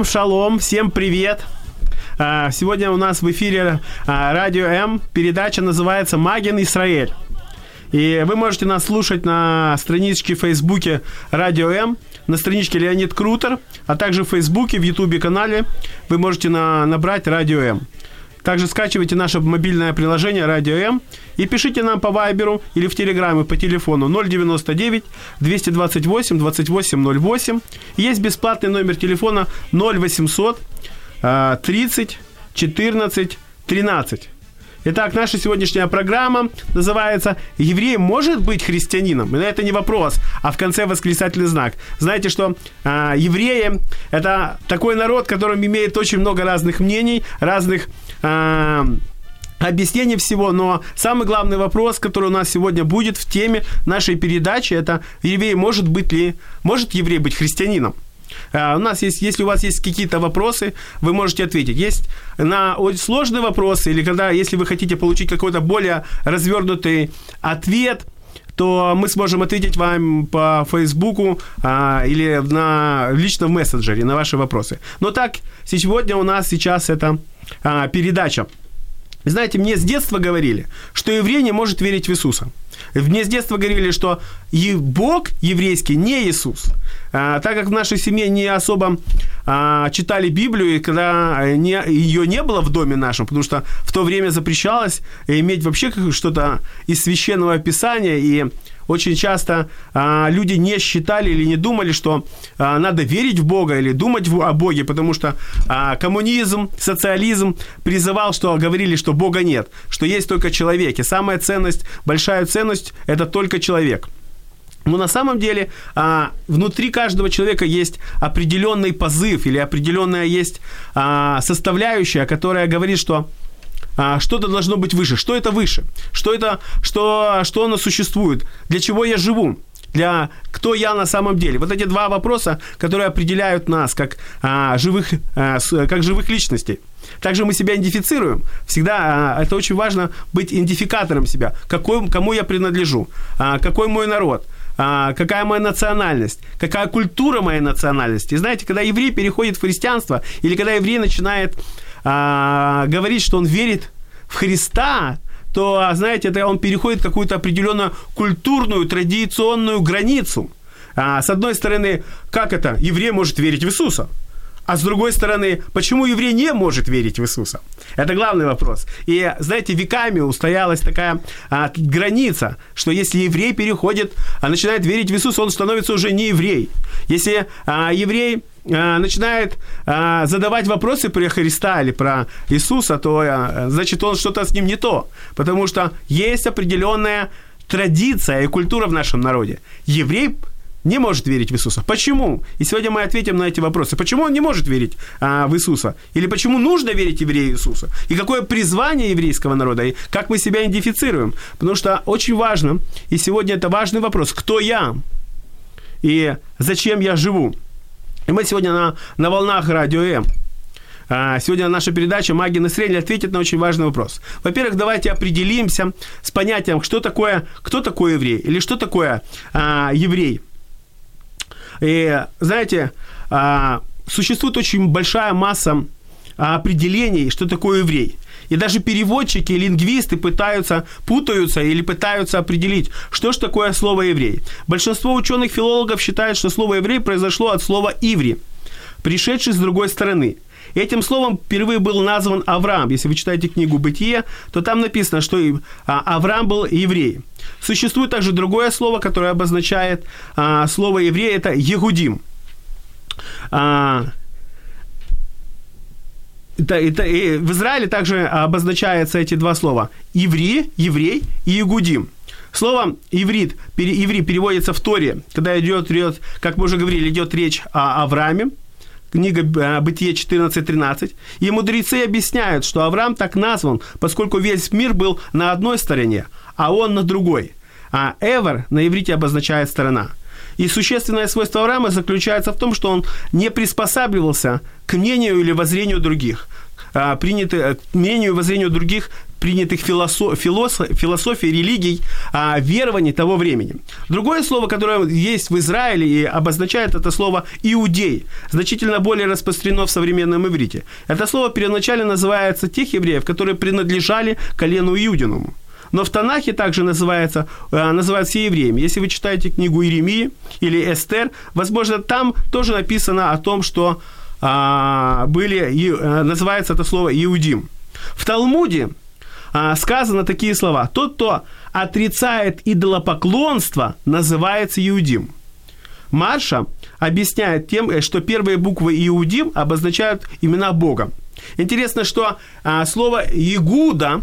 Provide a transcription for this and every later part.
Всем шалом, всем привет. А, Сегодня у нас в эфире а, Радио М. Передача называется «Маген Израиль». И вы можете нас слушать на страничке в Фейсбуке Радио М, на страничке Леонид Крутер, а также в Фейсбуке, в Ютубе канале вы можете на, набрать Радио М. Также скачивайте наше мобильное приложение Радио М и пишите нам по Вайберу или в Телеграме по телефону 099 228 2808. Есть бесплатный номер телефона 0800 а, 30 14 13. Итак, наша сегодняшняя программа называется «Еврей может быть христианином?» Но это не вопрос, а в конце восклицательный знак. Знаете, что а, евреи – это такой народ, которым имеет очень много разных мнений, разных объяснений всего, но самый главный вопрос, который у нас сегодня будет в теме нашей передачи, это еврей может быть ли, может еврей быть христианином? А, У нас есть, если у вас есть какие-то вопросы, вы можете ответить. Есть на сложные вопросы, или когда, если вы хотите получить какой-то более развернутый ответ, то мы сможем ответить вам по Фейсбуку а, или на, лично в мессенджере на ваши вопросы. Но так, сегодня у нас сейчас это а, передача. Знаете, мне с детства говорили, что еврей не может верить в Иисуса. Мне с детства говорили, что и Бог еврейский не Иисус. А, так как в нашей семье не особо а, читали Библию, и когда не, ее не было в доме нашем, потому что в то время запрещалось иметь вообще что-то из священного писания, и очень часто а, люди не считали или не думали, что а, надо верить в Бога или думать в- о Боге, потому что а, коммунизм, социализм призывал, что говорили, что Бога нет, что есть только человек. И самая ценность, большая ценность – это только человек. Но на самом деле а, внутри каждого человека есть определенный позыв или определенная есть а, составляющая, которая говорит, что а, что-то должно быть выше. Что это выше? Что это, что, что оно существует? Для чего я живу? Для кто я на самом деле? Вот эти два вопроса, которые определяют нас как а, живых, а, как живых личностей. Также мы себя идентифицируем. Всегда а, это очень важно быть идентификатором себя. Какой, кому я принадлежу? А, какой мой народ? а, какая моя национальность, какая культура моей национальности. И знаете, когда еврей переходит в христианство, или когда еврей начинает а, говорить, что он верит в Христа, то, знаете, это он переходит какую-то определенную культурную, традиционную границу. А, с одной стороны, как это? Еврей может верить в Иисуса. А с другой стороны, почему еврей не может верить в Иисуса? Это главный вопрос. И, знаете, веками устоялась такая а, граница, что если еврей переходит, а, начинает верить в Иисуса, он становится уже не еврей. Если а, еврей а, начинает а, задавать вопросы про Христа или про Иисуса, то а, значит он что-то с ним не то. Потому что есть определенная традиция и культура в нашем народе. Еврей не может верить в Иисуса. Почему? И сегодня мы ответим на эти вопросы. Почему он не может верить а, в Иисуса? Или почему нужно верить еврею Иисуса? И какое призвание еврейского народа? И как мы себя идентифицируем? Потому что очень важно, и сегодня это важный вопрос, кто я? И зачем я живу? И мы сегодня на, на волнах радио М. А, Сегодня наша передача «Маги Израиля» ответит на очень важный вопрос. Во-первых, давайте определимся с понятием, что такое, кто такой еврей или что такое а, еврей. И, знаете, а, существует очень большая масса а, определений, что такое еврей. И даже переводчики, лингвисты пытаются, путаются или пытаются определить, что же такое слово «еврей». Большинство ученых-филологов считают, что слово «еврей» произошло от слова «иври», пришедший с другой стороны. Этим словом впервые был назван Авраам. Если вы читаете книгу «Бытие», то там написано, что а, Авраам был еврей. Существует также другое слово, которое обозначает а, слово «еврей» – это «егудим». А, в Израиле также обозначаются эти два слова. Еврей, еврей и игудим. Слово иврит, иври переводится в Торе, когда идет, идет, как мы уже говорили, идет речь о Аврааме, книга э, Бытие 14.13. И мудрецы объясняют, что Авраам так назван, поскольку весь мир был на одной стороне, а он на другой. А Эвер на иврите обозначает сторона. И существенное свойство Авраама заключается в том, что он не приспосабливался к мнению или воззрению других, а, приняты, к мнению и воззрению других принятых философ, философ, философий, религий, а, верований того времени. Другое слово, которое есть в Израиле и обозначает это слово «иудей», значительно более распространено в современном иврите. Это слово первоначально называется тех евреев, которые принадлежали колену Иудиному. Но в Танахе также называется, э, называют все евреями. Если вы читаете книгу Иеремии или Эстер, возможно, там тоже написано о том, что а, были, э, называется это слово Иудим. В Талмуде а, сказано такие слова. Тот, кто отрицает идолопоклонство, называется Иудим. Марша объясняет тем, э, что первые буквы Иудим обозначают имена Бога. Интересно, что а, слово Игуда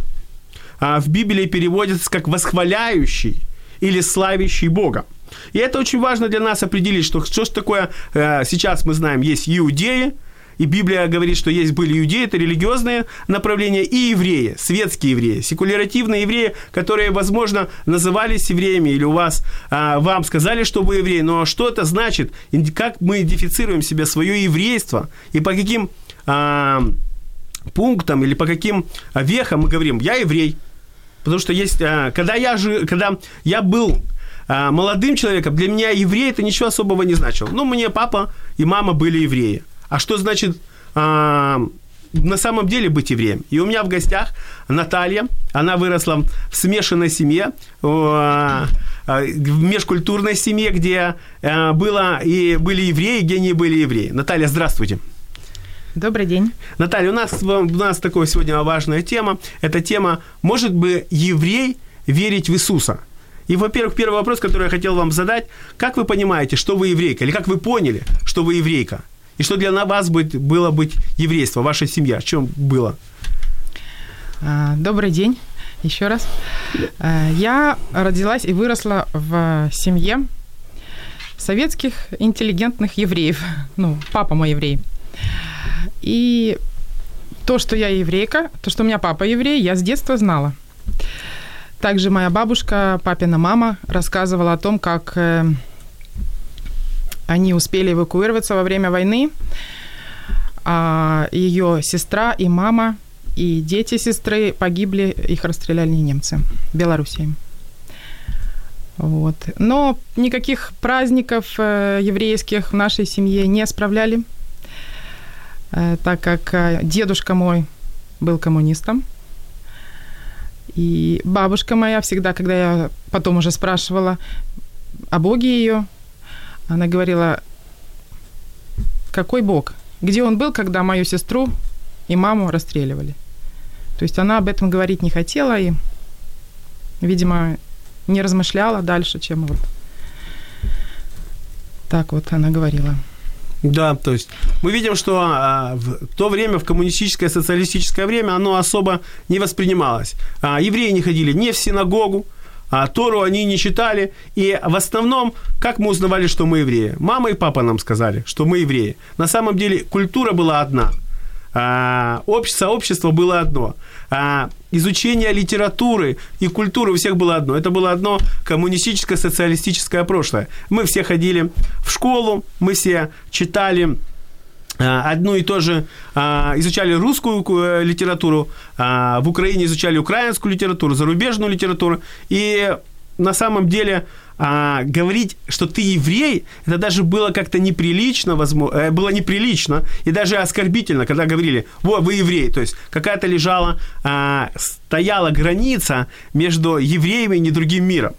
а, в Библии переводится как восхваляющий или славящий Бога. И это очень важно для нас определить, что что же такое, э, сейчас мы знаем, есть иудеи, и Библия говорит, что есть были иудеи, это религиозные направления, и евреи, светские евреи, секулятивные евреи, которые, возможно, назывались евреями, или у вас, а, вам сказали, что вы евреи, но что это значит, как мы идентифицируем себе свое еврейство, и по каким а, пунктам или по каким вехам мы говорим, я еврей, потому что есть, а, когда я, же, когда я был а, молодым человеком, для меня еврей это ничего особого не значило. Ну, мне папа и мама были евреи. А что значит а, на самом деле быть евреем? И у меня в гостях Наталья, она выросла в смешанной семье, в межкультурной семье, где было, и были евреи, где не были евреи. Наталья, здравствуйте. Добрый день. Наталья, у нас, у нас такая сегодня важная тема. Это тема, может бы еврей верить в Иисуса? И, во-первых, первый вопрос, который я хотел вам задать. Как вы понимаете, что вы еврейка? Или как вы поняли, что вы еврейка? И что для вас быть, было быть еврейство, ваша семья? В чем было? А, добрый день еще раз. А, я родилась и выросла в семье советских интеллигентных евреев. Ну, папа мой еврей. И то, что я еврейка, то, что у меня папа еврей, я с детства знала. Также моя бабушка, папина мама рассказывала о том, как э, они успели эвакуироваться во время войны, а ее сестра и мама и дети сестры погибли, их расстреляли немцы Белоруссии. Вот. Но никаких праздников э, еврейских в нашей семье не справляли, так как э, дедушка мой был коммунистом, и бабушка моя всегда, когда я потом уже спрашивала о Боге ее, она говорила, какой Бог? Где он был, когда мою сестру и маму расстреливали? То есть она об этом говорить не хотела и, видимо, не размышляла дальше, чем вот так вот она говорила. Да, то есть мы видим, что а, в то время, в коммунистическое, социалистическое время, оно особо не воспринималось. А, евреи не ходили не в синагогу, а Тору они не читали. И в основном, как мы узнавали, что мы евреи? Мама и папа нам сказали, что мы евреи. На самом деле культура была одна. А, сообщество было одно. А, изучение литературы и культуры у всех было одно. Это было одно коммунистическое, социалистическое прошлое. Мы все ходили в школу, мы все читали а, одну и то же, а, изучали русскую э, литературу, в Украине изучали украинскую литературу, зарубежную литературу. И на самом деле а, говорить, что ты еврей, это даже было как-то неприлично, возможно, э, было неприлично и даже оскорбительно, когда говорили, вот вы еврей, то есть какая-то лежала, а, стояла граница между евреями и другим миром.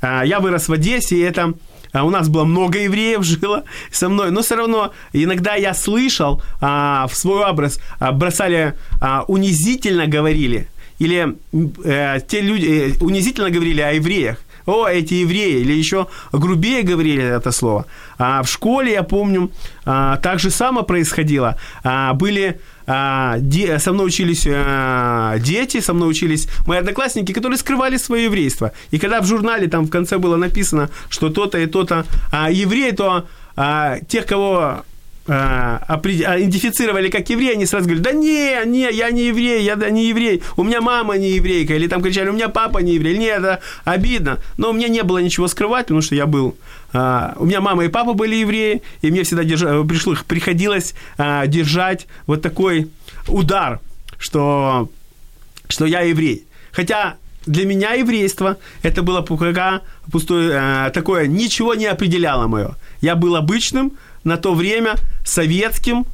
А, я вырос в Одессе, и это а у нас было много евреев жило со мной, но все равно иногда я слышал а, в свой образ а, бросали а, унизительно говорили или э, те люди э, унизительно говорили о евреях о, эти евреи, или еще грубее говорили это слово. А в школе, я помню, а, так же само происходило. А, были а, де, со мной учились а, дети, со мной учились мои одноклассники, которые скрывали свое еврейство. И когда в журнале там в конце было написано, что то-то и то-то а, еврей, то а, тех, кого идентифицировали как евреи, они сразу говорят, да не, не, я не еврей, я да, не еврей, у меня мама не еврейка, или там кричали, у меня папа не еврей, не, это обидно, но у меня не было ничего скрывать, потому что я был, а, у меня мама и папа были евреи, и мне всегда держа, пришло, приходилось а, держать вот такой удар, что, что я еврей. Хотя для меня еврейство это было пока пустое, а, такое, ничего не определяло мое. Я был обычным, на то время советским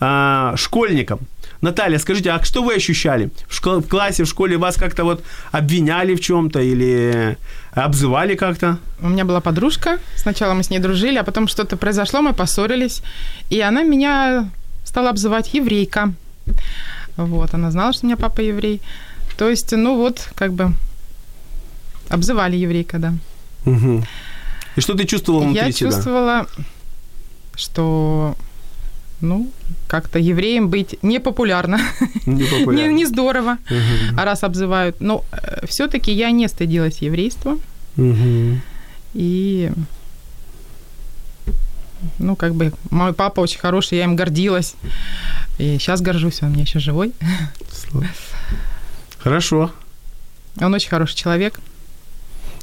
а, школьником. Наталья, скажите, а что вы ощущали? В, школ- в классе, в школе вас как-то вот обвиняли в чем-то или обзывали как-то? У меня была подружка, сначала мы с ней дружили, а потом что-то произошло, мы поссорились, и она меня стала обзывать еврейка. Вот, она знала, что у меня папа еврей. То есть, ну вот, как бы обзывали еврейка, да. Угу. И что ты чувствовала внутри Я себя? чувствовала, что, ну, как-то евреем быть непопулярно, Не популярно. не, не здорово, Мгм. а раз обзывают. Но все-таки я не стыдилась еврейства, Мгм. и, ну, как бы, мой папа очень хороший, я им гордилась, и сейчас горжусь, он у меня еще живой. Хорошо. Он очень хороший человек.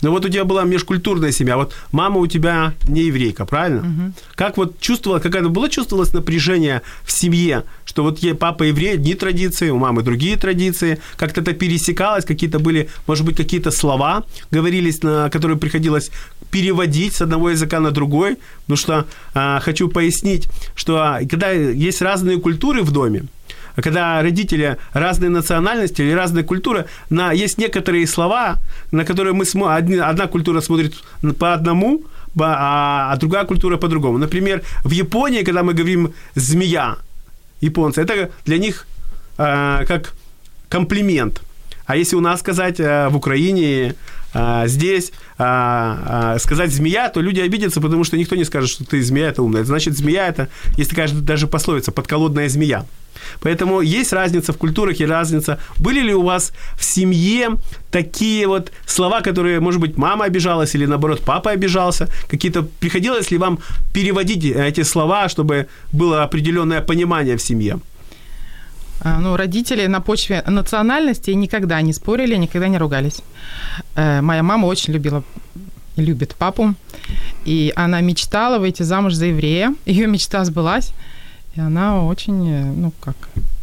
Ну вот у тебя была межкультурная семья, вот мама у тебя не еврейка, правильно? Мгм. Как вот чувствовала, какая-то было чувствовалось напряжение в семье, что вот ей папа еврей, одни традиции, у мамы другие традиции, как-то это пересекалось, какие-то были, может быть, какие-то слова говорились, на которые приходилось переводить с одного языка на другой, потому что а, хочу пояснить, что а, когда есть разные культуры в доме, когда родители разной национальности или разной культуры, на, есть некоторые слова, на которые мы смо, одни, одна культура смотрит по одному, а, а другая культура по-другому. Например, в Японии, когда мы говорим «змея», японцы, это для них э, как комплимент. А если у нас сказать э, в Украине, э, здесь э, э, сказать змея, то люди обидятся, потому что никто не скажет, что ты змея, это умная. Значит, змея это, есть такая же даже пословица, подколодная змея. Поэтому есть разница в культурах и разница. Были ли у вас в семье такие вот слова, которые, может быть, мама обижалась или, наоборот, папа обижался? Какие-то приходилось ли вам переводить эти слова, чтобы было определенное понимание в семье? А, Ну, родители на почве национальности никогда не спорили, никогда не ругались. Э, Моя мама очень любила любит папу, и она мечтала выйти замуж за еврея. Ее мечта сбылась, и она очень, э, ну как,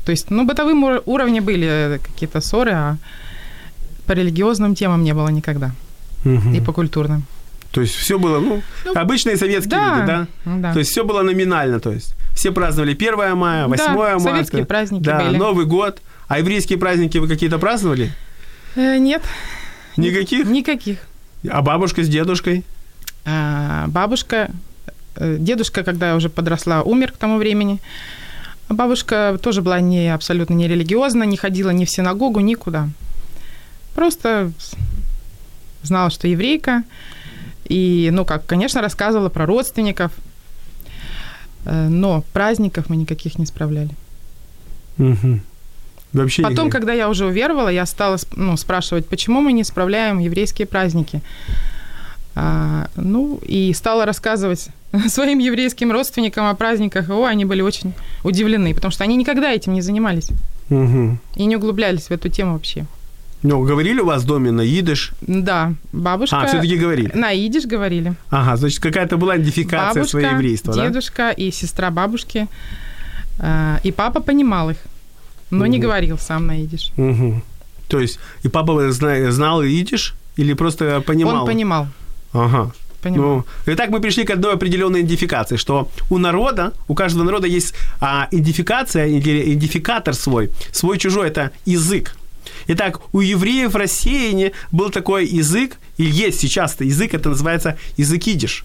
то есть, ну, бытовым ур- уровне были какие-то ссоры, а по религиозным темам не было никогда, и по культурным. То есть все было, ну, Ну, обычные советские да, люди, да? да. То есть все было номинально, то есть все праздновали 1 мая, 8 Да, марта. советские праздники да, были. Новый год. А еврейские праздники вы какие-то праздновали? Э, Нет, Никаких? никаких. А бабушка с дедушкой? А, бабушка, э, дедушка, когда я уже подросла, умер к тому времени. А Бабушка тоже была не, абсолютно не религиозна, не ходила ни в синагогу, никуда. Просто знала, что еврейка. И, ну, как, конечно, рассказывала про родственников. Э, Но праздников мы никаких не справляли. Угу. Вообще Потом, когда я уже уверовала, я стала ну, спрашивать, почему мы не справляем еврейские праздники. А, ну, и стала рассказывать своим еврейским родственникам о праздниках. О, они были очень удивлены, потому что они никогда этим не занимались Мгм. и не углублялись в эту тему вообще. Ну, говорили у вас в доме на идиш? Да, бабушка... А, все-таки говорили. На идиш говорили. Ага, значит, какая-то была идентификация Бабушка, своего еврейства, да? дедушка и сестра бабушки. А, и папа понимал их, но не Мгм. говорил сам на идиш. Угу. То есть, и папа зна- знал идиш или просто понимал? Он понимал. Ага. понимал. Ну, итак, мы пришли к одной определенной идентификации, что у народа, у каждого народа есть а, идентификация идентификатор свой, свой чужой, это язык. Итак, у евреев в был такой язык, и есть сейчас язык, это называется язык идиш.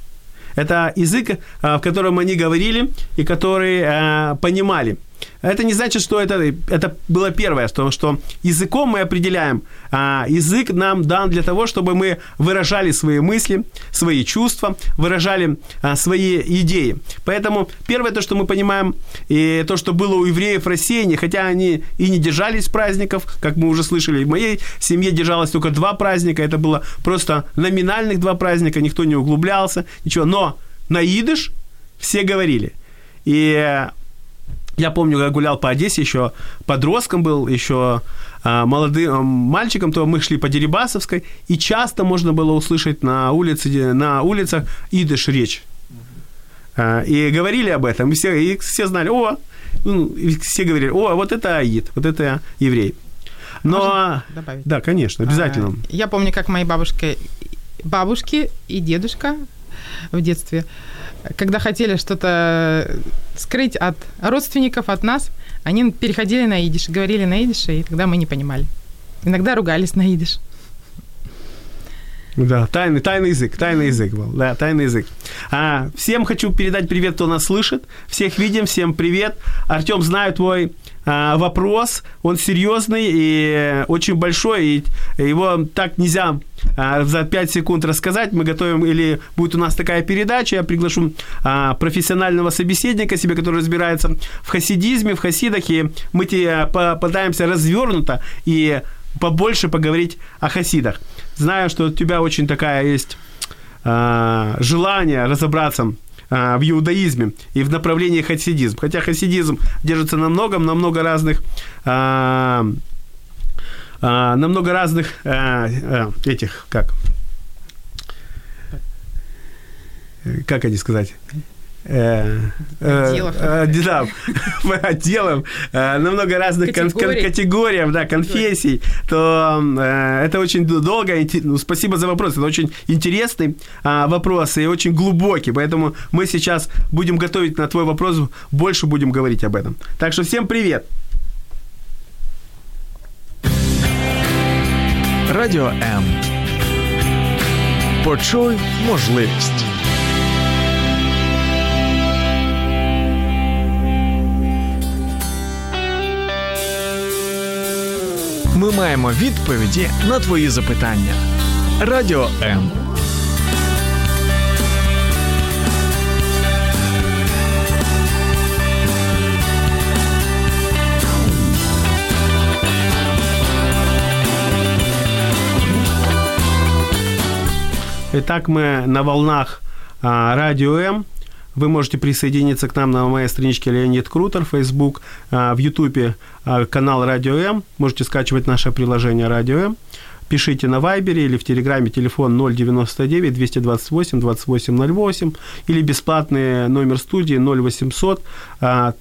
Это язык, а, в котором они говорили и который а, понимали. Это не значит, что это, это было первое, что, что языком мы определяем. А язык нам дан для того, чтобы мы выражали свои мысли, свои чувства, выражали а, свои идеи. Поэтому первое то, что мы понимаем, и то, что было у евреев в рассеянии, хотя они и не держались праздников, как мы уже слышали, в моей семье держалось только два праздника, это было просто номинальных два праздника, никто не углублялся, ничего. Но на идыш все говорили. И я помню, когда гулял по Одессе, еще подростком был, еще а, молодым мальчиком, то мы шли по Дерибасовской, и часто можно было услышать на, улице, на улицах идыш речь. А, и говорили об этом, и все, и все знали, о, ну, и все говорили, о, вот это Аид, вот это еврей. Но, добавить? да, конечно, обязательно. А, я помню, как мои бабушки, бабушки и дедушка в детстве когда хотели что-то скрыть от родственников, от нас, они переходили на идиш, говорили на идише, и тогда мы не понимали. Иногда ругались на идиш. Да, тайный, тайный язык, тайный язык был, да, тайный язык. А, всем хочу передать привет, кто нас слышит. Всех видим, всем привет. Артем, знаю твой а, вопрос, он серьезный и очень большой, и его так нельзя а, за 5 секунд рассказать. Мы готовим, или будет у нас такая передача, я приглашу а, профессионального собеседника себе, который разбирается в хасидизме, в хасидах, и мы тебе попытаемся развернуто и побольше поговорить о хасидах. Знаю, что у тебя очень такая есть желание разобраться в иудаизме и в направлении хасидизм. Хотя хасидизм держится на многом, на много разных а, а, на много разных а, а, этих, как, как они сказать, отделов. Э, да, отделов, на много разных Категорий. категориях, да, конфессий, то это очень долго. Ну, спасибо за вопрос. Это очень интересный а, вопрос и очень глубокий. Поэтому мы сейчас будем готовить на твой вопрос, больше будем говорить об этом. Так что всем привет. Радіо М. Почуй можливість. маємо відповіді на твої запитання. Радіо М. Итак, мы на волнах а, Радио М. Вы можете присоединиться к нам на моей страничке Леонид Крутер, Facebook, а, в YouTube а, канал Радио М. Можете скачивать наше приложение Радио М. Пишите на Вайбере или в Телеграме телефон 099 228 2808 или бесплатный номер студии 0800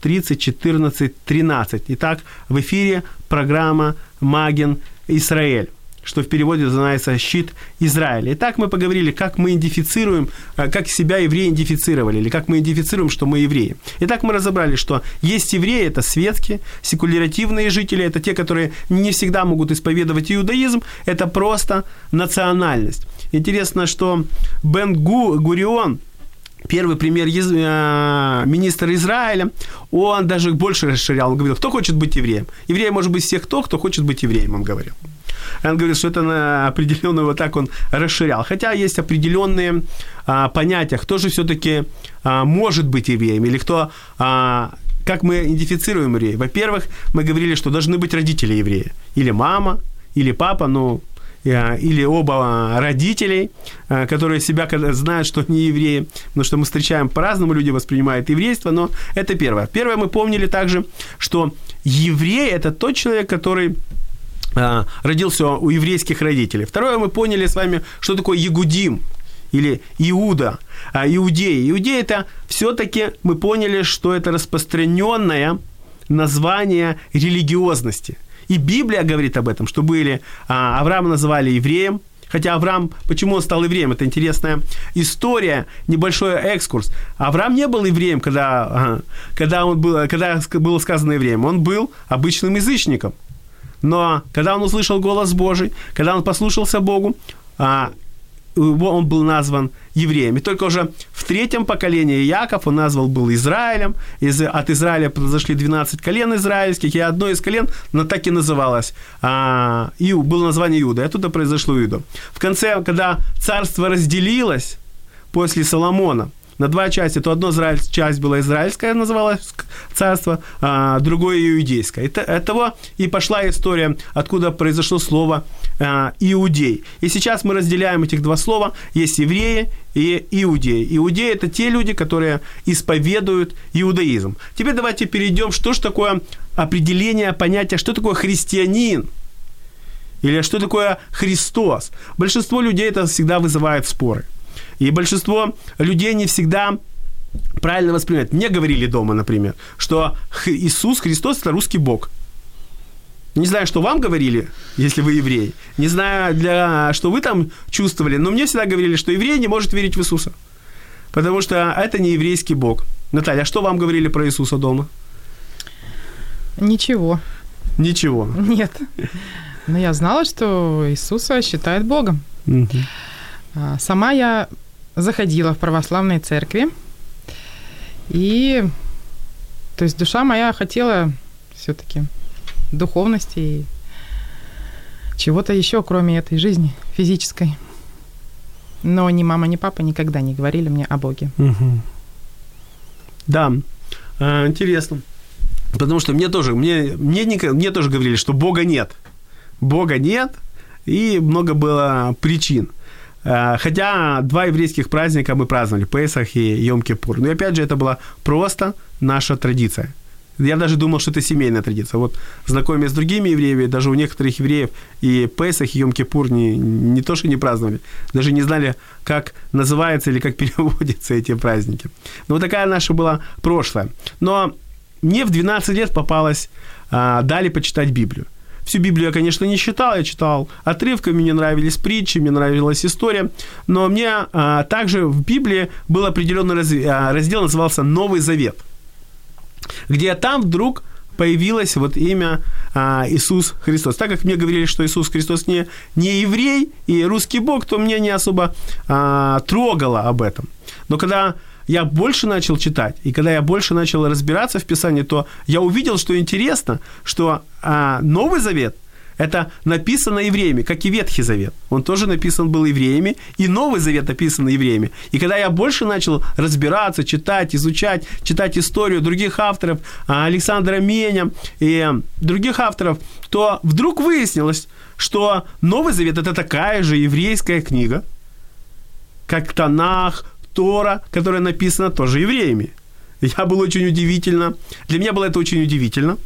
30 14 13. Итак, в эфире программа «Маген Израиль» что в переводе называется «щит Израиля». Итак, мы поговорили, как мы идентифицируем, э, как себя евреи идентифицировали, или как мы идентифицируем, что мы евреи. Итак, мы разобрали, что есть евреи, это светские, секуляративные жители, это те, которые не всегда могут исповедовать иудаизм, это просто национальность. Интересно, что Бен Гурион, первый премьер э, Израиля, он даже больше расширял. Он говорил, кто хочет быть евреем? Евреем может быть всех кто, кто хочет быть евреем, он говорил. Он говорит, что это на определенную вот так он расширял. Хотя есть определенные а, понятия, кто же все-таки а, может быть евреем или кто а, как мы идентифицируем евреев? Во-первых, мы говорили, что должны быть родители евреи. Или мама, или папа, ну, или оба родителей, которые себя знают, что не евреи, потому что мы встречаем по-разному, люди воспринимают еврейство, но это первое. Первое, мы помнили также, что еврей – это тот человек, который родился у еврейских родителей. Второе, мы поняли с вами, что такое Ягудим или Иуда, иудеи. Иудеи это все-таки мы поняли, что это распространенное название религиозности. И Библия говорит об этом, что были, а, Авраама называли евреем, Хотя Авраам, почему он стал евреем? Это интересная история, небольшой экскурс. Авраам не был евреем, когда, когда, он был, когда было сказано евреем. Он был обычным язычником. Но когда он услышал голос Божий, когда он послушался Богу, а, он был назван евреем. И только уже в третьем поколении Яков он назвал был Израилем. Из, от Израиля произошли 12 колен израильских, и одно из колен но так и называлось. А, Ию, было название Иуда, и оттуда произошло Иуда. В конце, когда царство разделилось после Соломона, на два части, то одно израиль, часть была израильская, называлась царство, а другое иудейское. Это, от того и пошла история, откуда произошло слово а, иудей. И сейчас мы разделяем этих два слова. Есть евреи и иудеи. Иудеи – это те люди, которые исповедуют иудаизм. Теперь давайте перейдем, что же такое определение понятия, что такое христианин – или что такое Христос? Большинство людей это всегда вызывает споры. И большинство людей не всегда правильно воспринимают. Мне говорили дома, например, что Иисус Христос – это русский Бог. Не знаю, что вам говорили, если вы еврей. Не знаю, для, что вы там чувствовали, но мне всегда говорили, что еврей не может верить в Иисуса. Потому что это не еврейский Бог. Наталья, а что вам говорили про Иисуса дома? Ничего. Ничего. Нет. Но я знала, что Иисуса считают Богом. Угу. Сама я заходила в православной церкви, и то есть душа моя хотела все-таки духовности и чего-то еще, кроме этой жизни физической. Но ни мама, ни папа никогда не говорили мне о Боге. Угу. Да, а, интересно. Потому что мне тоже, мне, мне, мне тоже говорили, что Бога нет. Бога нет, и много было причин. А, хотя два еврейских праздника мы праздновали, Песах и Йом-Кипур. Но опять же, это была просто наша традиция. Я даже думал, что это семейная традиция. Вот знакомясь с другими евреями, даже у некоторых евреев и Песах, и Йом-Кипур не, не то, что не праздновали, даже не знали, как называется или как переводятся эти праздники. Но вот такая наша была прошлое. Но мне в 12 лет попалось, а, дали почитать Библию. Всю Библию я, конечно, не читал, я читал отрывками, мне нравились притчи, мне нравилась история, но мне а, также в Библии был определенный раз, а, раздел, назывался «Новый Завет», где там вдруг появилось вот имя а, Иисус Христос. Так как мне говорили, что Иисус Христос не, не еврей и русский Бог, то мне не особо а, трогало об этом. Но когда я больше начал читать, и когда я больше начал разбираться в Писании, то я увидел, что интересно, что а, Новый Завет – это написано евреями, как и Ветхий Завет. Он тоже написан был евреями, и Новый Завет написан евреями. И когда я больше начал разбираться, читать, изучать, читать историю других авторов, а, Александра Меня и других авторов, то вдруг выяснилось, что Новый Завет – это такая же еврейская книга, как Танах, Тора, которая написана тоже евреями. Я был очень удивительно. Для меня было это очень удивительно.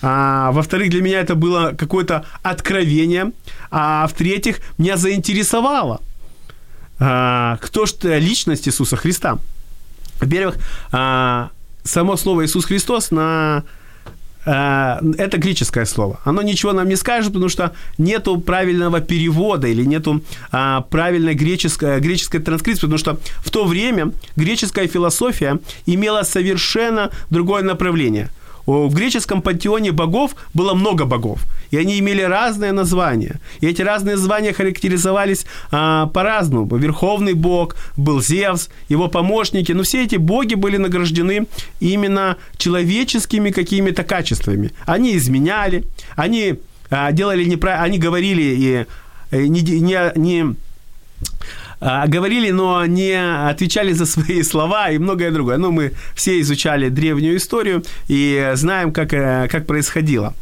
А, во-вторых, для меня это было какое-то откровение. А в-третьих, меня заинтересовало, а, кто же личность Иисуса Христа. Во-первых, а, само слово Иисус Христос на Э, это греческое слово. Оно ничего нам не скажет, потому что нету правильного перевода или нету а, правильной греческой, греческой транскрипции, потому что в то время греческая философия имела совершенно другое направление – в греческом пантеоне богов было много богов, и они имели разные названия. И эти разные названия характеризовались а, по-разному. Верховный бог был Зевс, его помощники, но все эти боги были награждены именно человеческими какими-то качествами. Они изменяли, они а, делали неправильно, они говорили и э, не, не, не говорили, но не отвечали за свои слова и многое другое. Ну, мы все изучали древнюю историю и знаем, как, э, как происходило.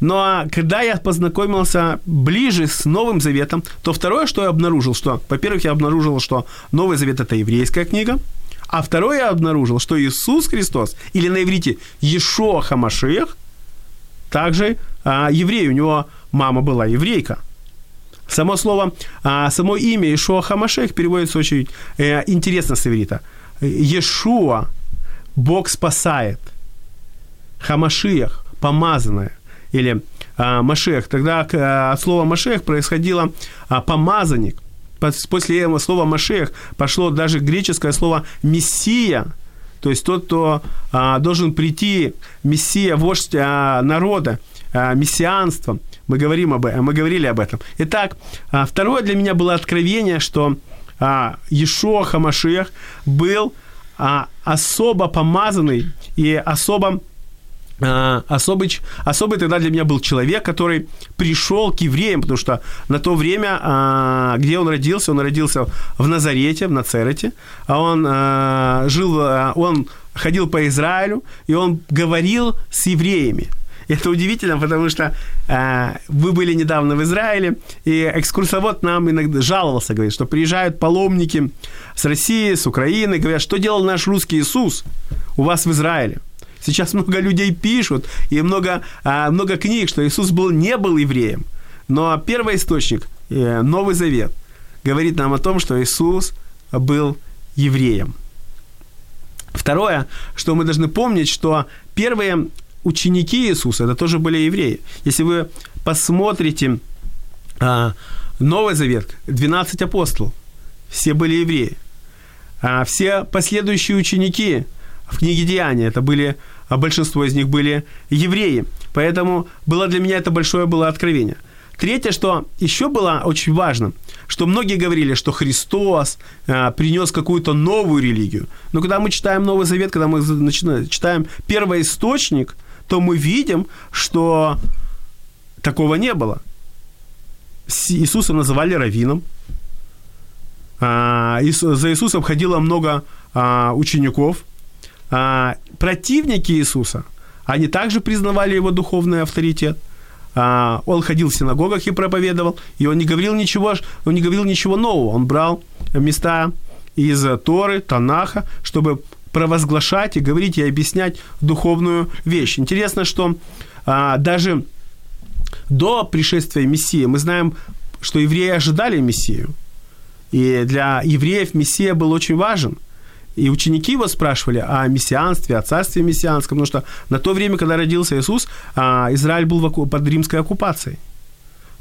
Но когда я познакомился ближе с Новым Заветом, то второе, что я обнаружил, что, во-первых, я обнаружил, что Новый Завет – это еврейская книга, а второе я обнаружил, что Иисус Христос, или на иврите Ешоа Хамашех, также а, еврей, у него мама была еврейка – Само слово, а, само имя Ишуа Хамашех переводится очень э, интересно с иврита. Ешуа, Бог спасает. Хамашиях, помазанное. Или а, Машех. Тогда а, от слова Машех происходило а, помазанник. После слова Машех пошло даже греческое слово Мессия, то есть тот, кто а, должен прийти, мессия, вождь а, народа, мессианством. Мы говорим об этом, мы говорили об этом. Итак, а, второе для меня было откровение, что а, Ешуа Хамашиах был а, особо помазанный и особо а, особый, особый тогда для меня был человек, который пришел к евреям, потому что на то время, а, где он родился, он родился в Назарете, в Нацерете, а он а, жил, он ходил по Израилю, и он говорил с евреями. Это удивительно, потому что э, вы были недавно в Израиле, и экскурсовод нам иногда жаловался, говорит, что приезжают паломники с России, с Украины, говорят, что делал наш русский Иисус у вас в Израиле. Сейчас много людей пишут, и много, а, много книг, что Иисус был, не был евреем. Но первый источник, э, Новый Завет, говорит нам о том, что Иисус был евреем. Второе, что мы должны помнить, что первые ученики Иисуса, это тоже были евреи. Если вы посмотрите а, Новый Завет, 12 апостолов, все были евреи. А все последующие ученики в книге Деяния, это были а большинство из них были евреи. Поэтому было для меня это большое было откровение. Третье, что еще было очень важно, что многие говорили, что Христос э, принес какую-то новую религию. Но когда мы читаем Новый Завет, когда мы начинаем, читаем первоисточник, то мы видим, что такого не было. Иисуса называли раввином. А, за Иисусом ходило много а, учеников – а, противники Иисуса, они также признавали его духовный авторитет. Он ходил в синагогах и проповедовал, и он не говорил ничего, он не говорил ничего нового. Он брал места из Торы, Танаха, чтобы провозглашать и говорить и объяснять духовную вещь. Интересно, что а, даже до пришествия Мессии мы знаем, что евреи ожидали Мессию. И для евреев Мессия был очень важен. И ученики его спрашивали о мессианстве, о царстве мессианском, потому что на то время, когда родился Иисус, а, Израиль был под римской оккупацией.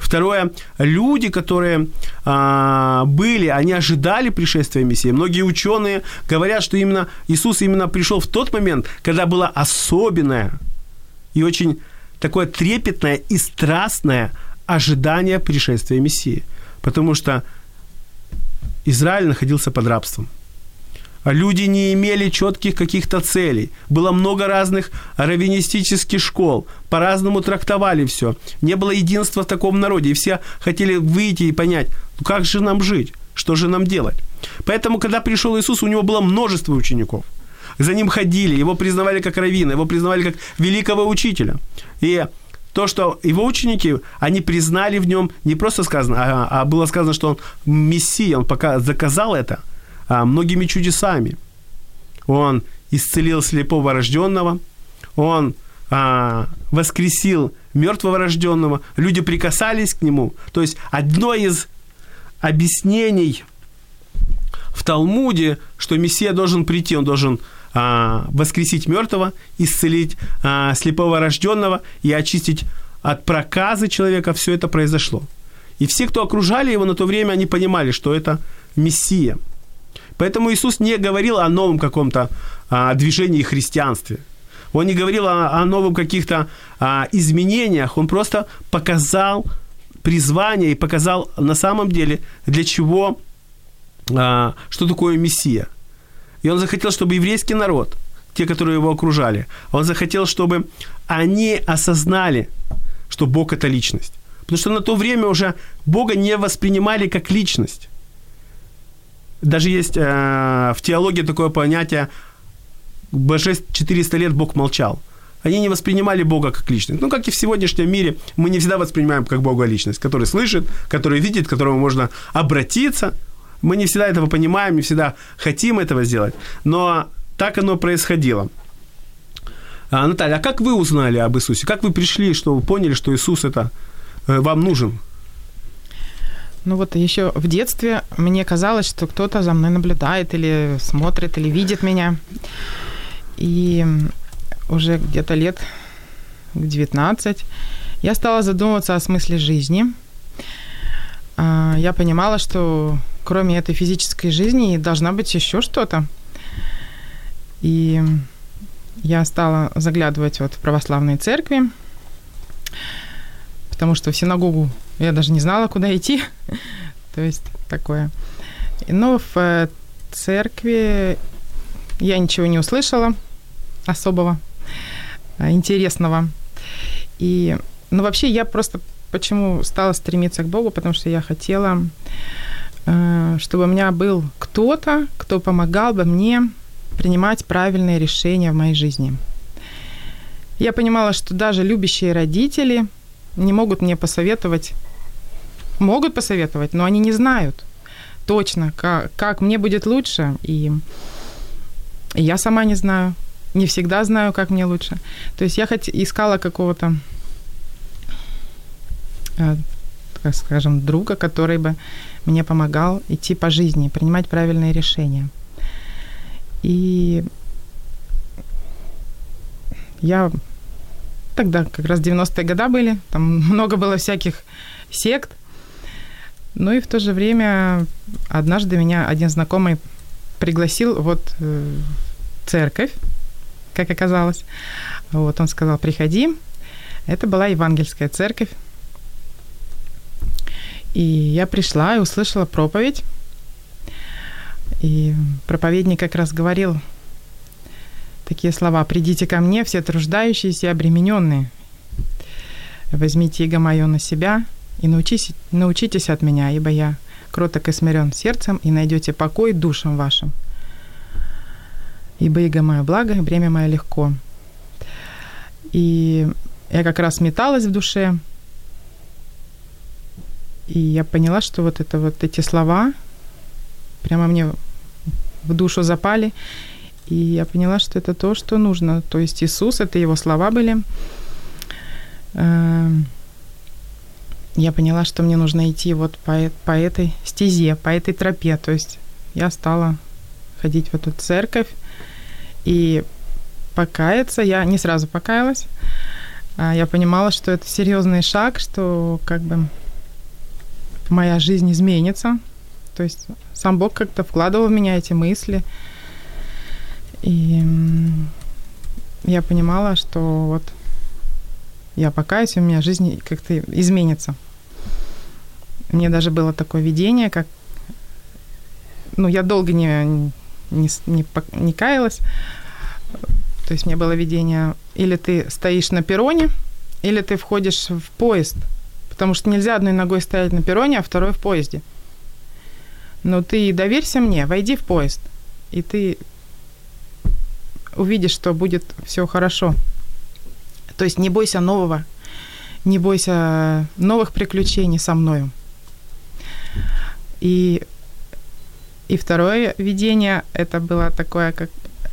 Второе, люди, которые а, были, они ожидали пришествия Мессии. Многие ученые говорят, что именно Иисус именно пришел в тот момент, когда было особенное и очень такое трепетное и страстное ожидание пришествия Мессии. Потому что Израиль находился под рабством – Люди не имели четких каких-то целей. Было много разных раввинистических школ. По-разному трактовали все. Не было единства в таком народе. И все хотели выйти и понять, ну как же нам жить? Что же нам делать? Поэтому, когда пришел Иисус, у него было множество учеников. За ним ходили, его признавали как раввина, его признавали как великого учителя. И то, что его ученики, они признали в нем не просто сказано, а, а было сказано, что он мессия, он пока заказал это – многими чудесами. Он исцелил слепого рожденного, он а, воскресил мертвого рожденного, люди прикасались к нему. То есть одно из объяснений в Талмуде, что Мессия должен прийти, он должен а, воскресить мертвого, исцелить а, слепого рожденного и очистить от проказы человека, все это произошло. И все, кто окружали его на то время, они понимали, что это Мессия – Поэтому Иисус не говорил о новом каком-то а, движении христианстве. Он не говорил о, о новых каких-то а, изменениях. Он просто показал призвание и показал на самом деле, для чего, а, что такое Мессия. И он захотел, чтобы еврейский народ, те, которые его окружали, он захотел, чтобы они осознали, что Бог – это личность. Потому что на то время уже Бога не воспринимали как личность. Даже есть э, в теологии такое понятие «Боже 400 лет Бог молчал». Они не воспринимали Бога как личность. Ну, как и в сегодняшнем мире, мы не всегда воспринимаем как Бога личность, который слышит, который видит, к которому можно обратиться. Мы не всегда этого понимаем, не всегда хотим этого сделать. Но так оно происходило. А, Наталья, а как вы узнали об Иисусе? Как вы пришли, что вы поняли, что Иисус это э, вам нужен? Ну вот еще в детстве мне казалось, что кто-то за мной наблюдает или смотрит, или видит меня. И уже где-то лет 19 я стала задумываться о смысле жизни. А, я понимала, что кроме этой физической жизни должна быть еще что-то. И я стала заглядывать вот в православные церкви, потому что в синагогу я даже не знала, куда идти. То есть такое. Но в э, церкви я ничего не услышала особого, э, интересного. И, ну, вообще я просто почему стала стремиться к Богу, потому что я хотела, э, чтобы у меня был кто-то, кто помогал бы мне принимать правильные решения в моей жизни. Я понимала, что даже любящие родители не могут мне посоветовать, могут посоветовать, но они не знают точно, как, как мне будет лучше, и я сама не знаю, не всегда знаю, как мне лучше. То есть я хоть искала какого-то, э, так скажем, друга, который бы мне помогал идти по жизни, принимать правильные решения. И я тогда как раз 90-е годы были, там много было всяких сект. Ну и в то же время однажды меня один знакомый пригласил вот э, церковь, как оказалось. Вот он сказал, приходи. Это была евангельская церковь. И я пришла и услышала проповедь. И проповедник как раз говорил такие слова. «Придите ко мне, все труждающиеся и обремененные. Возьмите иго мое на себя и научись, научитесь от меня, ибо я кроток и смирен сердцем, и найдете покой душам вашим. Ибо иго мое благо, и бремя мое легко». И я как раз металась в душе, и я поняла, что вот это вот эти слова прямо мне в душу запали. И я поняла, что это то, что нужно. То есть Иисус, это его слова были. Эм, я поняла, что мне нужно идти вот по, по этой стезе, по этой тропе. То есть я стала ходить в эту церковь и покаяться. Я не сразу покаялась. А я понимала, что это серьезный шаг, что как бы моя жизнь изменится. То есть сам Бог как-то вкладывал в меня эти мысли. И я понимала, что вот я покаюсь, у меня жизнь как-то изменится. Мне даже было такое видение, как... Ну, я долго не, не, не, не каялась. То есть мне было видение, или ты стоишь на перроне, или ты входишь в поезд. Потому что нельзя одной ногой стоять на перроне, а второй в поезде. Но ты доверься мне, войди в поезд, и ты увидишь, что будет все хорошо. То есть не бойся нового, не бойся новых приключений со мною. И, и второе видение, это было такое, как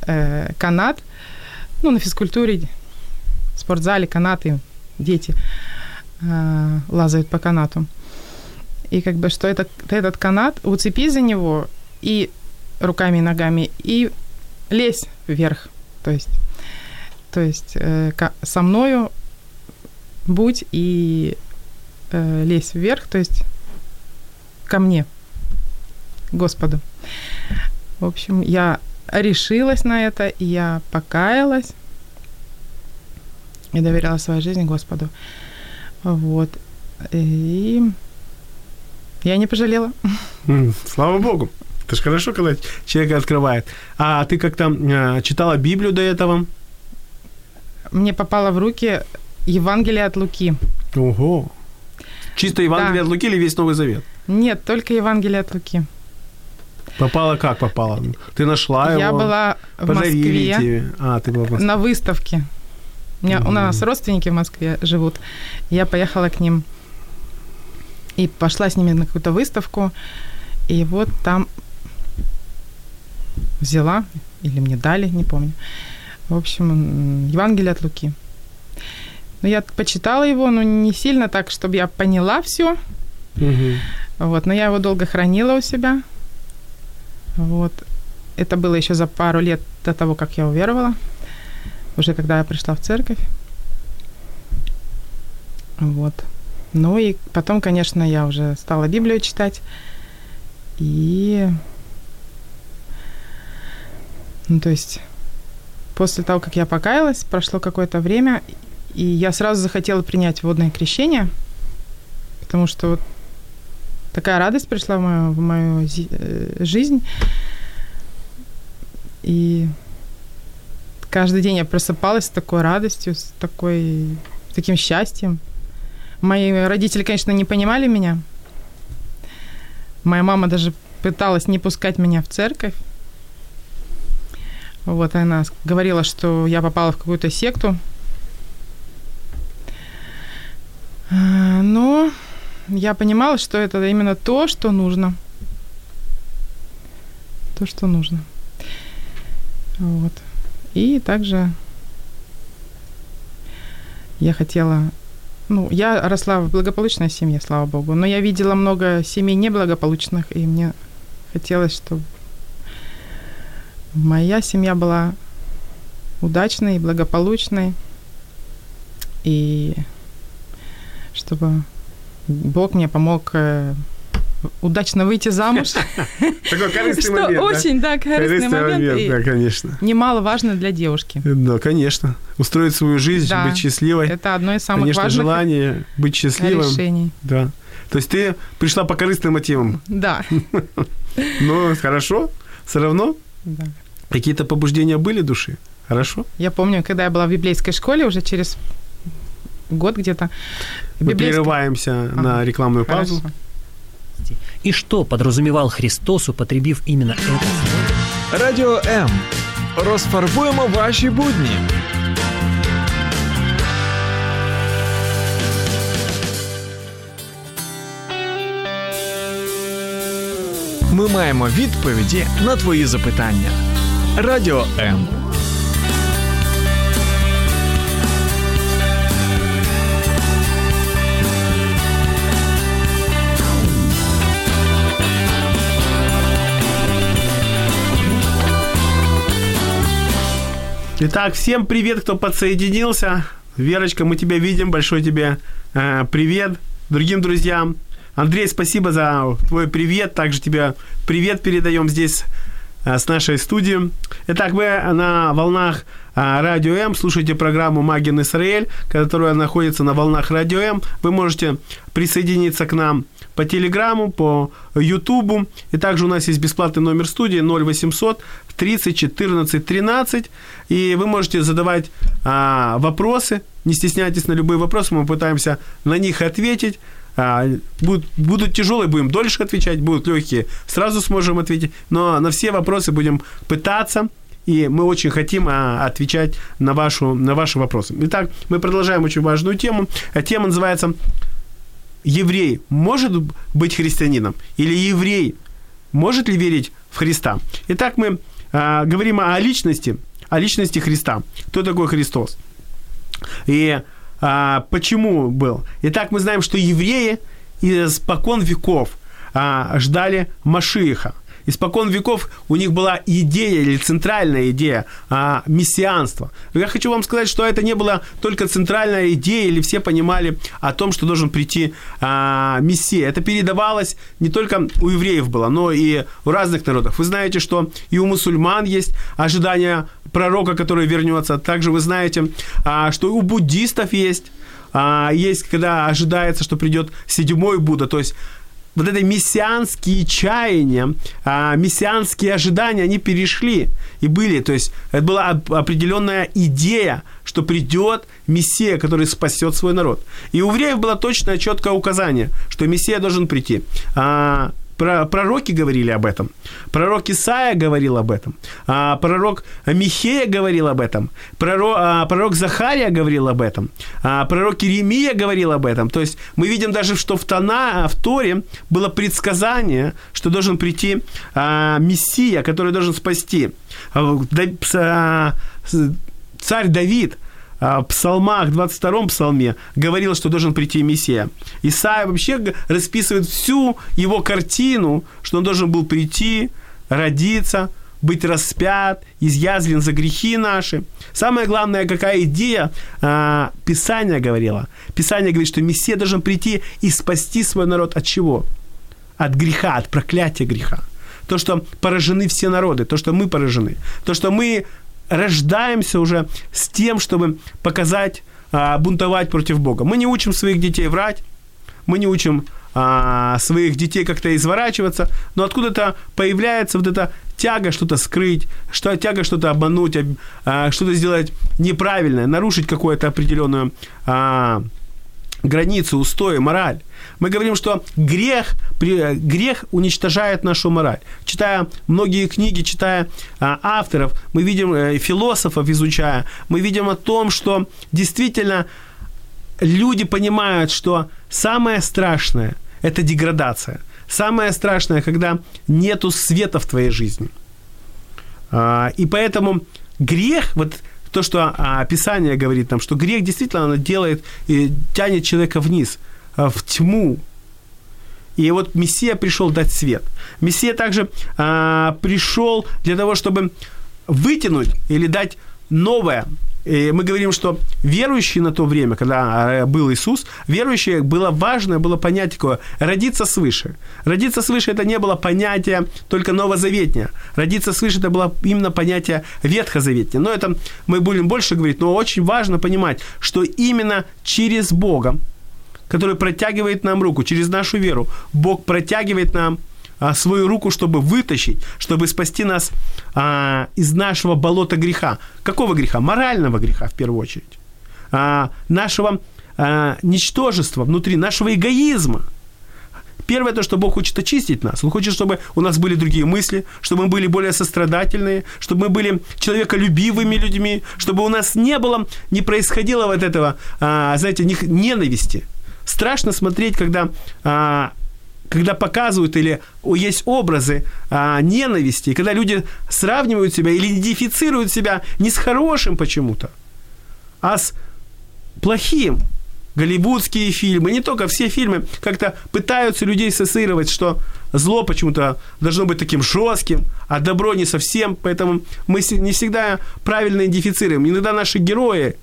э, канат, ну, на физкультуре, в спортзале канаты, дети э, лазают по канату и как бы что этот, этот канат, уцепи за него и руками и ногами, и лезь вверх. То есть, то есть э, со мною будь и э, лезь вверх, то есть ко мне, Господу. В общем, я решилась на это, и я покаялась и доверяла свою жизнь Господу. Вот. И я не пожалела. Слава Богу. Это же хорошо, когда человек открывает. А ты как-то э, читала Библию до этого? Мне попало в руки Евангелие от Луки. Ого. Чисто Евангелие да. от Луки или весь Новый Завет? Нет, только Евангелие от Луки. Попала как попала? Ты нашла его? Я была в Москве. Тебе. А, ты была в Москве. На выставке. У, меня, mm у нас родственники в Москве живут. Я поехала к ним и пошла с ними на какую-то выставку, и вот там взяла, или мне дали, не помню. В общем, Евангелие от Луки. Ну, я почитала его, но не сильно так, чтобы я поняла все. Угу. Вот, но я его долго хранила у себя. Вот. Это было еще за пару лет до того, как я уверовала. Уже когда я пришла в церковь. Вот. Ну и потом, конечно, я уже стала Библию читать. И... Ну, то есть после того, как я покаялась, прошло какое-то время, и я сразу захотела принять водное крещение, потому что вот такая радость пришла в мою, в мою э, жизнь. И каждый день я просыпалась с такой радостью, с такой, таким счастьем. Мои родители, конечно, не понимали меня. Моя мама даже пыталась не пускать меня в церковь. Вот она говорила, что я попала в какую-то секту. Но я понимала, что это именно то, что нужно. То, что нужно. Вот. И также я хотела... Ну, я росла в благополучной семье, слава богу, но я видела много семей неблагополучных, и мне хотелось, чтобы моя семья была удачной, благополучной, и чтобы Бог мне помог э, удачно выйти замуж. Такой корыстный Что момент. очень, да, корыстный момент. Да, конечно. Немаловажно для девушки. Да, конечно. Устроить свою жизнь, быть счастливой. Это одно из самых Конечно, важных желание быть счастливым. решений. Да. То есть ты пришла по корыстным мотивам. Да. Но хорошо, все равно да. какие-то побуждения были души. Хорошо. Я помню, когда я была в библейской школе, уже через год где-то. Мы библейская- прерываемся на рекламную паузу. Хорошо. И что подразумевал Христос, употребив именно это слово? Радіо М. Розфарбуємо ваші будні. Ми маємо відповіді на твої запитання. Радіо М. Итак, всем привет, кто подсоединился. Верочка, мы тебя видим. Большой тебе э, привет. Другим друзьям. Андрей, спасибо за твой привет. Также тебе привет передаем здесь э, с нашей студии. Итак, вы на волнах э, Радио М слушаете программу «Магин Израиль», которая находится на волнах Радио М. Вы можете присоединиться к нам по Телеграму, по Ютубу. И также у нас есть бесплатный номер студии 0800 30 14 13. И вы можете задавать а, вопросы. Не стесняйтесь на любые вопросы. Мы пытаемся на них ответить. А, будут, будут тяжелые, будем дольше отвечать. Будут легкие, сразу сможем ответить. Но на все вопросы будем пытаться. И мы очень хотим а, отвечать на, вашу, на ваши вопросы. Итак, мы продолжаем очень важную тему. А Тема называется еврей может быть христианином? Или еврей может ли верить в Христа? Итак, мы а, говорим о личности, о личности Христа. Кто такой Христос? И а, почему был? Итак, мы знаем, что евреи испокон веков а, ждали Машииха. Испокон веков у них была идея или центральная идея а, мессианства. Я хочу вам сказать, что это не была только центральная идея, или все понимали о том, что должен прийти а, Мессия. Это передавалось не только у евреев было, но и у разных народов. Вы знаете, что и у мусульман есть ожидание пророка, который вернется. Также вы знаете, а, что у буддистов есть. А, есть, когда ожидается, что придет седьмой Будда. То есть вот это мессианские чаяния, а, мессианские ожидания, они перешли и были. То есть это была оп- определенная идея, что придет Мессия, который спасет свой народ. И у евреев было точное, четкое указание, что Мессия должен прийти. А, про- пророки говорили об этом. Пророк Исаия говорил об этом. А, пророк Михея говорил об этом. Пророк, а, пророк Захария говорил об этом. А, пророк Иеремия говорил об этом. То есть мы видим даже, что в, Тона, в Торе было предсказание, что должен прийти Мессия, который должен спасти. Царь Давид в псалмах, 22-м псалме, говорил, что должен прийти Мессия. Исаия вообще расписывает всю его картину, что он должен был прийти, родиться, быть распят, изъязвлен за грехи наши. Самое главное, какая идея а, Писание говорило. Писание говорит, что Мессия должен прийти и спасти свой народ от чего? От греха, от проклятия греха. То, что поражены все народы, то, что мы поражены. То, что мы рождаемся уже с тем, чтобы показать, а, бунтовать против Бога. Мы не учим своих детей врать, мы не учим а, своих детей как-то изворачиваться, но откуда-то появляется вот эта тяга что-то скрыть, что, тяга что-то обмануть, а, что-то сделать неправильное, нарушить какую-то определенную границу, устои, мораль. Мы говорим, что грех, грех уничтожает нашу мораль. Читая многие книги, читая а, авторов, мы видим э, философов, изучая, мы видим о том, что действительно люди понимают, что самое страшное – это деградация. Самое страшное, когда нету света в твоей жизни. А, и поэтому грех, вот то, что а, Писание говорит нам, что грех действительно оно делает тянет человека вниз, в тьму. И вот Мессия пришел дать свет. Мессия также а, пришел для того, чтобы вытянуть или дать новое, и мы говорим, что верующие на то время, когда э, был Иисус, верующие было важное было понятие такое – родиться свыше. Родиться свыше – это не было понятие только новозаветнее. Родиться свыше – это было именно понятие ветхозаветнее. Но это мы будем больше говорить, но очень важно понимать, что именно через Бога, который протягивает нам руку, через нашу веру, Бог протягивает нам а, свою руку, чтобы вытащить, чтобы спасти нас а, из нашего болота греха. Какого греха? Морального греха, в первую очередь. А, нашего а, ничтожества внутри, нашего эгоизма. Первое то, что Бог хочет очистить нас. Он хочет, чтобы у нас были другие мысли, чтобы мы были более сострадательные, чтобы мы были человеколюбивыми людьми, чтобы у нас не было, не происходило вот этого, а, знаете, ненависти. Страшно смотреть, когда а, когда показывают или есть образы а, ненависти, когда люди сравнивают себя или идентифицируют себя не с хорошим почему-то, а с плохим. Голливудские фильмы, не только все фильмы как-то пытаются людей ассоциировать, что зло почему-то должно быть таким жестким, а добро не совсем, поэтому мы не всегда правильно идентифицируем. Иногда наши герои,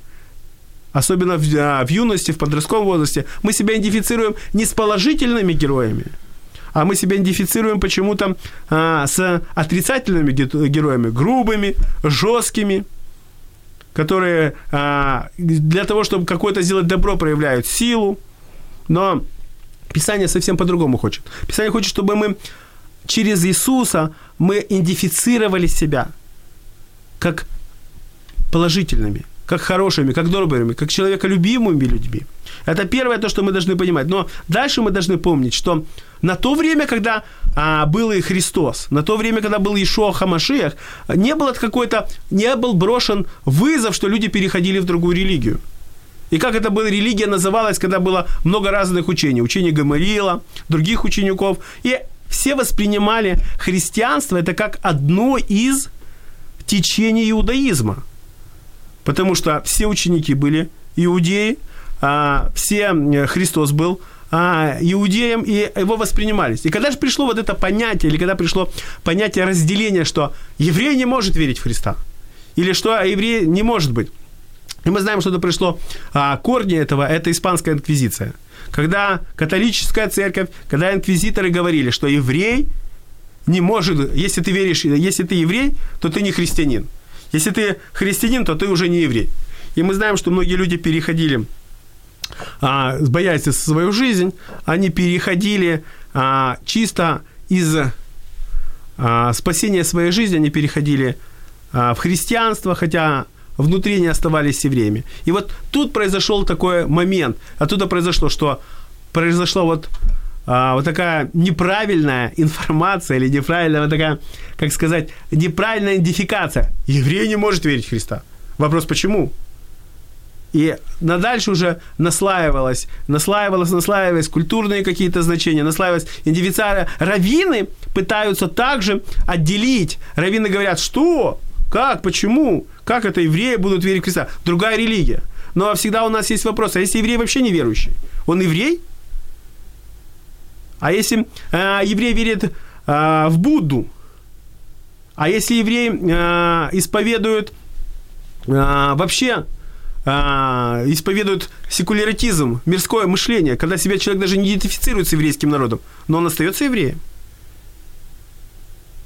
особенно в, а, в юности, в подростковом возрасте, мы себя идентифицируем не с положительными героями, а мы себя идентифицируем почему-то а, с отрицательными героями, грубыми, жесткими, которые а, для того, чтобы какое-то сделать добро, проявляют силу, но Писание совсем по-другому хочет. Писание хочет, чтобы мы через Иисуса мы идентифицировали себя как положительными, как хорошими, как добрыми, как человеколюбимыми людьми. Это первое то, что мы должны понимать. Но дальше мы должны помнить, что на то время, когда а, был и Христос, на то время, когда был Ишуа Хамашиях, не было какой-то, не был брошен вызов, что люди переходили в другую религию. И как это была религия называлась, когда было много разных учений. Учение Гамарила, других учеников. И все воспринимали христианство это как одно из течений иудаизма. Потому что все ученики были иудеи, а, все Христос был а, иудеям, и его воспринимались. И когда же пришло вот это понятие, или когда пришло понятие разделения, что еврей не может верить в Христа, или что еврей не может быть, и мы знаем, что это пришло, а, корни этого, это испанская инквизиция. Когда католическая церковь, когда инквизиторы говорили, что еврей не может, если ты веришь, если ты еврей, то ты не христианин. Если ты христианин, то ты уже не еврей. И мы знаем, что многие люди переходили, а, боясь за свою жизнь, они переходили а, чисто из а, спасения своей жизни, они переходили а, в христианство, хотя внутри не оставались евреями. И вот тут произошел такой момент, оттуда произошло, что произошла вот, а, вот такая неправильная информация или неправильная вот такая, как сказать, неправильная идентификация. Еврей не может верить в Христа. Вопрос, почему? И на дальше уже наслаивалось, наслаивалось, наслаивалось культурные какие-то значения, наслаивалось индивидуальные. Равины пытаются также отделить. Равины говорят, что? Как? Почему? Как это евреи будут верить в Христа? Другая религия. Но всегда у нас есть вопрос, а если еврей вообще не верующий? Он еврей? А если э, еврей верит э, в Будду? А если еврей э, исповедует э, вообще а, исповедуют секуляратизм, мирское мышление, когда себя человек даже не идентифицирует с еврейским народом, но он остается евреем.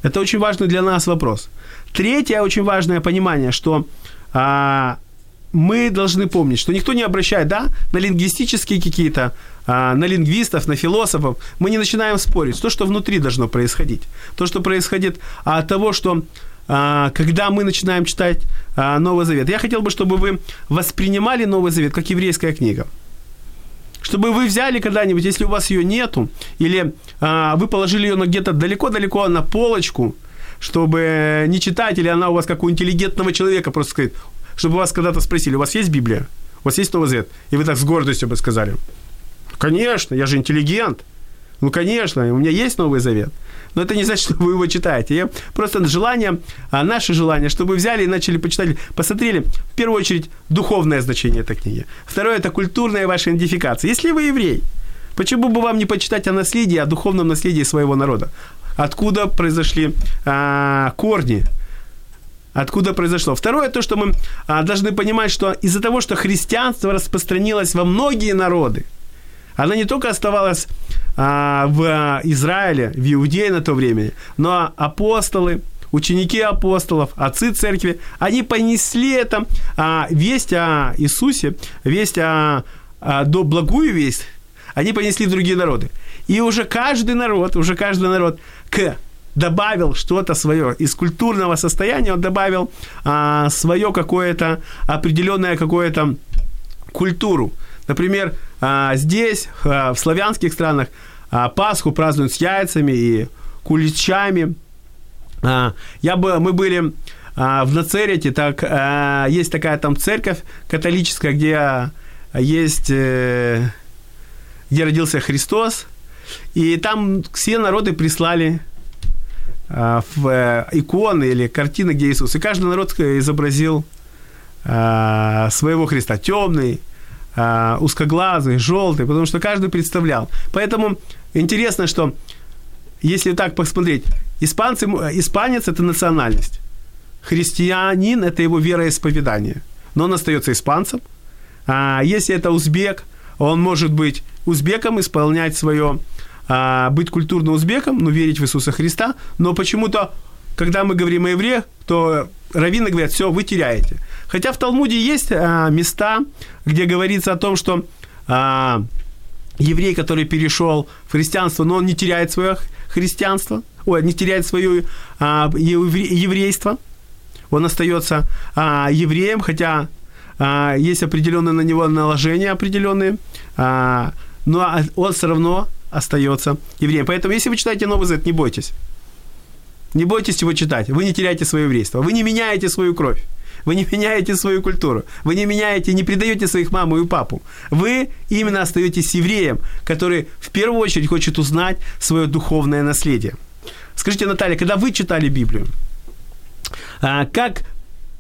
Это очень важный для нас вопрос. Третье очень важное понимание, что а, мы должны помнить, что никто не обращает да, на лингвистические какие-то, а, на лингвистов, на философов. Мы не начинаем спорить. То, что внутри должно происходить. То, что происходит от того, что а, когда мы начинаем читать а, Новый Завет. Я хотел бы, чтобы вы воспринимали Новый Завет как еврейская книга. Чтобы вы взяли когда-нибудь, если у вас ее нету, или вы положили ее где-то далеко-далеко на полочку, чтобы не читать, или она у вас как у интеллигентного человека просто сказать, чтобы вас когда-то спросили, у вас есть Библия? У вас есть Новый Завет? И вы так с гордостью бы сказали, конечно, я же интеллигент. Ну, конечно, у меня есть Новый Завет. Но это не значит, что вы его читаете. Я просто желание, а наше желание, чтобы взяли и начали почитать, посмотрели, в первую очередь, духовное значение этой книги. Второе – это культурная ваша идентификация. Если вы еврей, почему бы вам не почитать о наследии, о духовном наследии своего народа? Откуда произошли а, корни? Откуда произошло? Второе, то, что мы а, должны понимать, что из-за того, что христианство распространилось во многие народы, оно не только оставалось а, в Израиле, в Иудее на то время, но апостолы, ученики апостолов, отцы церкви, они понесли это, а, весть о Иисусе, весть о, о до благую весть, они понесли в другие народы. И уже каждый народ, уже каждый народ к добавил что-то свое из культурного состояния, он добавил а, свое какое-то определенное какое-то культуру. Например, а, здесь, а, в славянских странах, а, Пасху празднуют с яйцами и куличами. Я бы, мы были в Нацерете, так, есть такая там церковь католическая, где есть, э, где родился Христос, и там все народы прислали в э, иконы или картины, где Иисус. И каждый народ изобразил своего Христа. Темный, узкоглазый, желтый, потому что каждый представлял. Поэтому интересно, что если так посмотреть, испанцы, испанец – это национальность. Христианин – это его вероисповедание. Но он остается испанцем. А если это узбек, он может быть узбеком, исполнять свое, а, быть культурно узбеком, ну, верить в Иисуса Христа, но почему-то, когда мы говорим о евреях, то раввины говорят, все, вы теряете. Хотя в Талмуде есть а, места, где говорится о том, что а, еврей, который перешел в христианство, но он не теряет свое христианство, ой, не теряет свое а, еврейство, он остается а, евреем, хотя а, есть определенные на него наложения определенные, а, но он все равно остается евреем. Поэтому, если вы читаете Новый Завет, не бойтесь. Не бойтесь его читать. Вы не теряете свое еврейство. Вы не меняете свою кровь. Вы не меняете свою культуру. Вы не меняете, не предаете своих маму и папу. Вы именно остаетесь евреем, который в первую очередь хочет узнать свое духовное наследие. Скажите, Наталья, когда вы читали Библию, а, как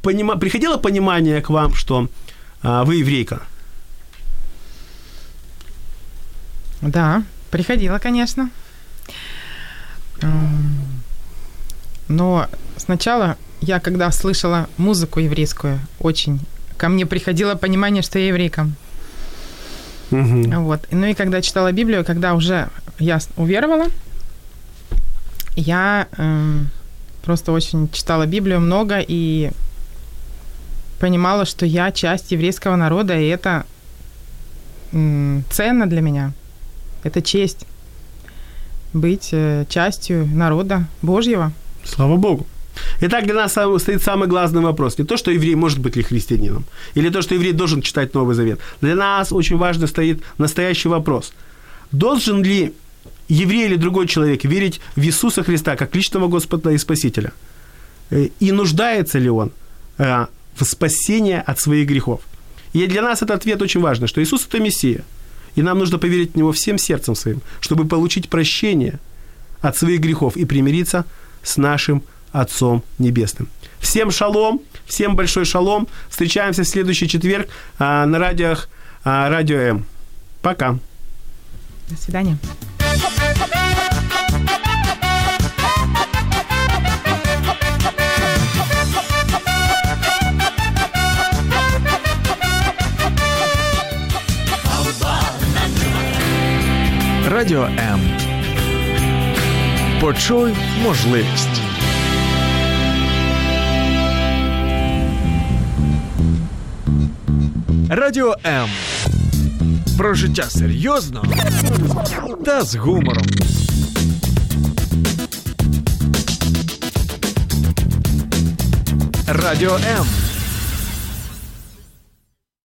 понима... приходило понимание к вам, что а, вы еврейка? Да, приходило, конечно. Но сначала я, когда слышала музыку еврейскую, очень ко мне приходило понимание, что я еврейка. Угу. Вот. Ну и когда читала Библию, когда уже я уверовала, я э, просто очень читала Библию много и понимала, что я часть еврейского народа, и это э, ценно для меня. Это честь быть э, частью народа Божьего. Слава Богу. Итак, для нас стоит самый главный вопрос. Не то, что еврей может быть ли христианином, или то, что еврей должен читать Новый Завет. Для нас очень важно стоит настоящий вопрос. Должен ли еврей или другой человек верить в Иисуса Христа как личного Господа и Спасителя? Э, и нуждается ли он э, в спасении от своих грехов? И для нас этот ответ очень важный, что Иисус – это Мессия. И нам нужно поверить в Него всем сердцем своим, чтобы получить прощение от своих грехов и примириться с нашим Отцом Небесным. Всем шалом, всем большой шалом. Встречаемся в следующий четверг а, на радиох, а, радио М. Пока. До свидания. Радіо М. Почуй можливість. Радіо М. Про життя серйозно та з гумором. Радіо М.